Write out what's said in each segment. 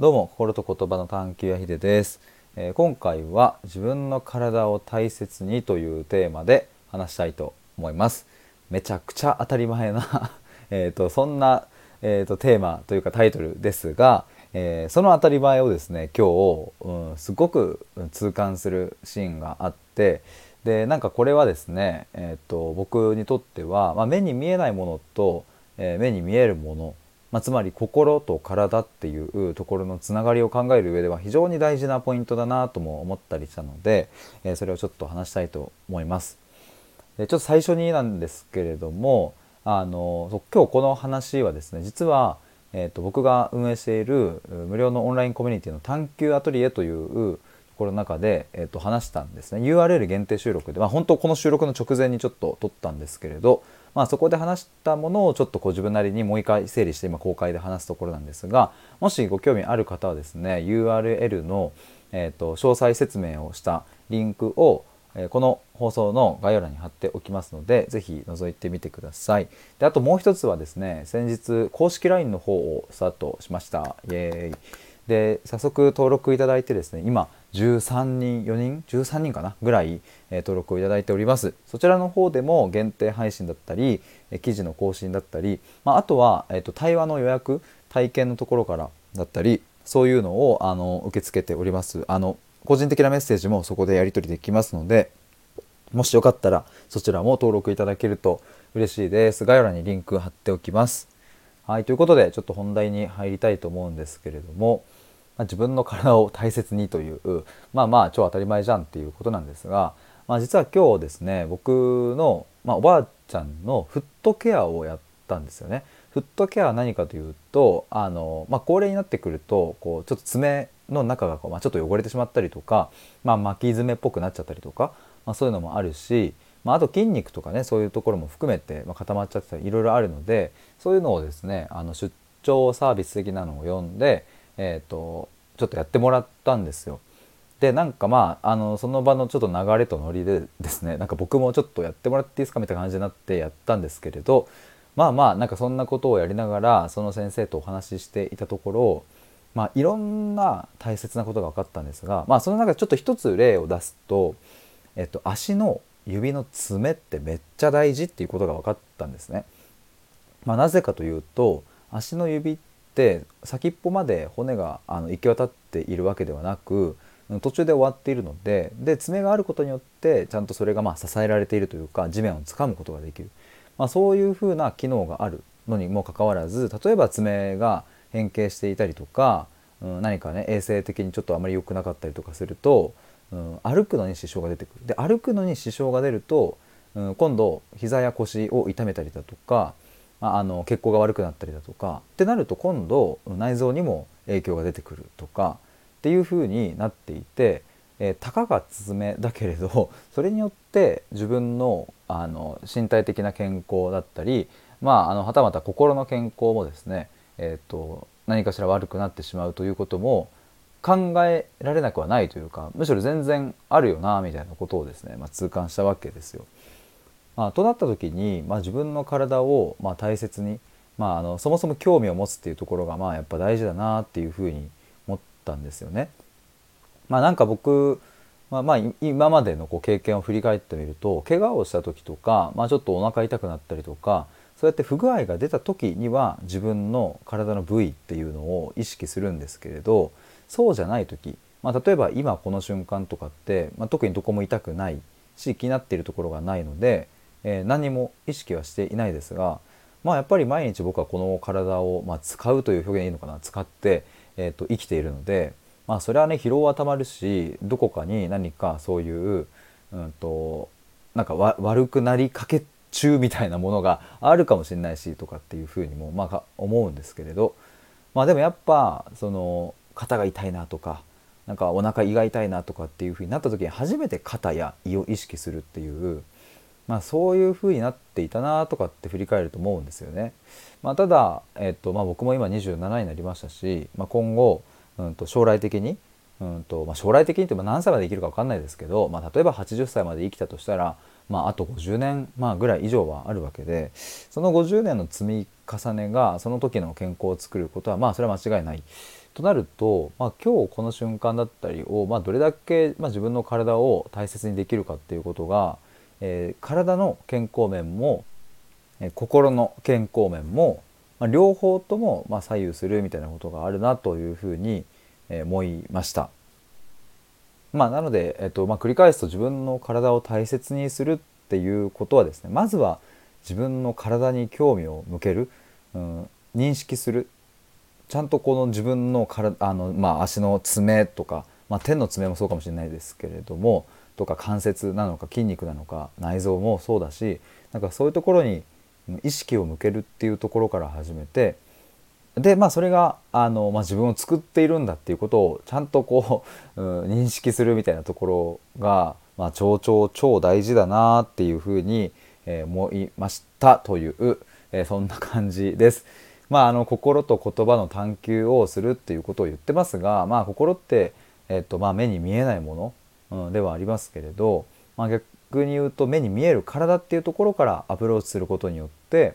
どうも心と言葉の探求やひでです、えー今回は自分の体を大切にというテーマで話したいと思います。めちゃくちゃ当たり前な えとそんな、えーとテーマというかタイトルですが、えーその当たり前をですね今日、うん、すごく痛感するシーンがあってでなんかこれはですね、えー、と僕にとっては、まあ、目に見えないものと、えー目に見えるものまあ、つまり心と体っていうところのつながりを考える上では非常に大事なポイントだなとも思ったりしたので、えーそれをちょっと話したいと思います。でちょっと最初になんですけれどもあの今日この話はですね実は、えー、と僕が運営している無料のオンラインコミュニティの探求アトリエというところの中で、えー、と話したんですね URL 限定収録で、まあ、本当この収録の直前にちょっと撮ったんですけれど、まあ、そこで話したものをちょっとこう自分なりにもう一回整理して今公開で話すところなんですがもしご興味ある方はですね URL の、えー、と詳細説明をしたリンクをこの放送の概要欄に貼っておきますのでぜひ覗いてみてください。であともう一つはですね先日公式 LINE の方をスタートしました。イエーイ。で早速登録いただいてですね今13人4人？13人かな？ぐらい、え登録をいただいておりますそちらの方でも限定配信だったり、え記事の更新だったり、まあ、あとは、えーと対話の予約体験のところからだったりそういうのをあの受け付けておりますあの個人的なメッセージもそこでやり取りできますのでもしよかったらそちらも登録いただけると嬉しいです。概要欄にリンク貼っておきます。はい、ということでちょっと本題に入りたいと思うんですけれども、まあ、自分の体を大切にというまあまあ超当たり前じゃんっていうことなんですが、まあ、実は今日ですね僕の、まあ、おばあちゃんのフットケアをやったんですよね。フットケアは何かというとあの、まあ、高齢になってくるとこうちょっと爪の中がこう、まあ、ちょっと汚れてしまったりとか、まあ、巻き爪っぽくなっちゃったりとか、まあ、そういうのもあるし、まあ、あと筋肉とかねそういうところも含めて、まあ、固まっちゃってたりいろいろあるのでそういうのをですねあの出張サービス的なのを読んで、えー、とちょっとやってもらったんですよ。でなんかまああのその場のちょっと流れとノリでですねなんか僕もちょっとやってもらっていいですかみたいな感じになってやったんですけれどまあまあなんかそんなことをやりながらその先生とお話ししていたところまあいろんな大切なことが分かったんですがまあその中でちょっと一つ例を出すと、えっと、足の指の爪ってめっちゃ大事っていうことが分かったんですね。まあ、なぜかというと足の指って先っぽまで骨があの行き渡っているわけではなく途中で終わっているのでで爪があることによってちゃんとそれがまあ支えられているというか地面を掴むことができる、まあ、そういうふうな機能があるのにもかかわらず例えば爪が変形していたりとか、うん、何かね衛生的にちょっとあまり良くなかったりとかすると、うん、歩くのに支障が出てくる。で歩くのに支障が出ると、うん、今度膝や腰を痛めたりだとかあの血行が悪くなったりだとかってなると今度内臓にも影響が出てくるとかっていう風になっていて、えーたかが爪だけれど それによって自分のあの身体的な健康だったり、まあ、あのはたまた心の健康もですね、えー、と何かしら悪くなってしまうということも考えられなくはないというかむしろ全然あるよなみたいなことをですね、まあ、痛感したわけですよ。まあ、となった時に、まあ、自分の体をまあ大切に、まあ、あのそもそも興味を持つっていうところがまあやっぱ大事だなっていうふうに思ったんですよね。まあ、なんか僕、まあ、まあ今までのこう経験を振り返ってみると怪我をした時とか、まあ、ちょっとお腹痛くなったりとかそうやって不具合が出た時には自分の体の部位っていうのを意識するんですけれどそうじゃない時、まあ、例えば今この瞬間とかって、まあ、特にどこも痛くないし気になっているところがないので、えー何も意識はしていないですが、まあ、やっぱり毎日僕はこの体を、まあ、使うという表現いいのかな使って、えー、と生きているので、まあ、それはね疲労はたまるしどこかに何かそういう、うん、となんか悪くなりかけ中みたいなものがあるかもしれないしとかっていうふうにも、まあ、思うんですけれど、まあ、でもやっぱその肩が痛いなとかなんかお腹胃が痛いなとかっていうふうになった時に初めて肩や胃を意識するっていう、まあ、そういうふうになっていたなとかって振り返ると思うんですよね。まあ、ただ、えっとまあ、僕も今27になりましたし、まあ、今後、うん、と将来的に、うんとまあ、将来的にって何歳まで生きるか分かんないですけど、まあ、例えば80歳まで生きたとしたら、まあ、あと50年、まあ、ぐらい以上はあるわけでその50年の積み重ねがその時の健康を作ることはまあそれは間違いないとなると、まあ、今日この瞬間だったりを、まあ、どれだけ、まあ、自分の体を大切にできるかっていうことが、えー、体の健康面も、えー、心の健康面も、まあ、両方とも、まあ、左右するみたいなことがあるなというふうに、えー、思いました。まあ、なので、えっとまあ、繰り返すと自分の体を大切にするっていうことはですねまずは自分の体に興味を向ける、うん、認識するちゃんとこの自分の体あの、まあ、足の爪とか、まあ、手の爪もそうかもしれないですけれどもとか関節なのか筋肉なのか内臓もそうだしなんかそういうところに意識を向けるっていうところから始めてでまあそれがあの、まあ、自分を作っているんだっていうことをちゃんとこう、うん、認識するみたいなところが、まあ、超超超大事だなっていうふうに、えー、思いましたという、えー、そんな感じです。まあ、あの心と言葉の探求をするっていうことを言ってますが、まあ、心って、えっとまあ、目に見えないもの、ではありますけれど、まあ、逆に言うと目に見える体っていうところからアプローチすることによって、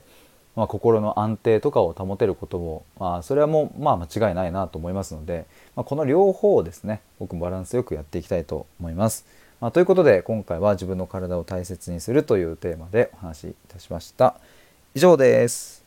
まあ、心の安定とかを保てることも、まあ、それはもう、まあ、間違いないなと思いますので、まあ、この両方をですね僕もバランスよくやっていきたいと思います。まあ、ということで今回は自分の体を大切にするというテーマでお話しいたしました。以上です。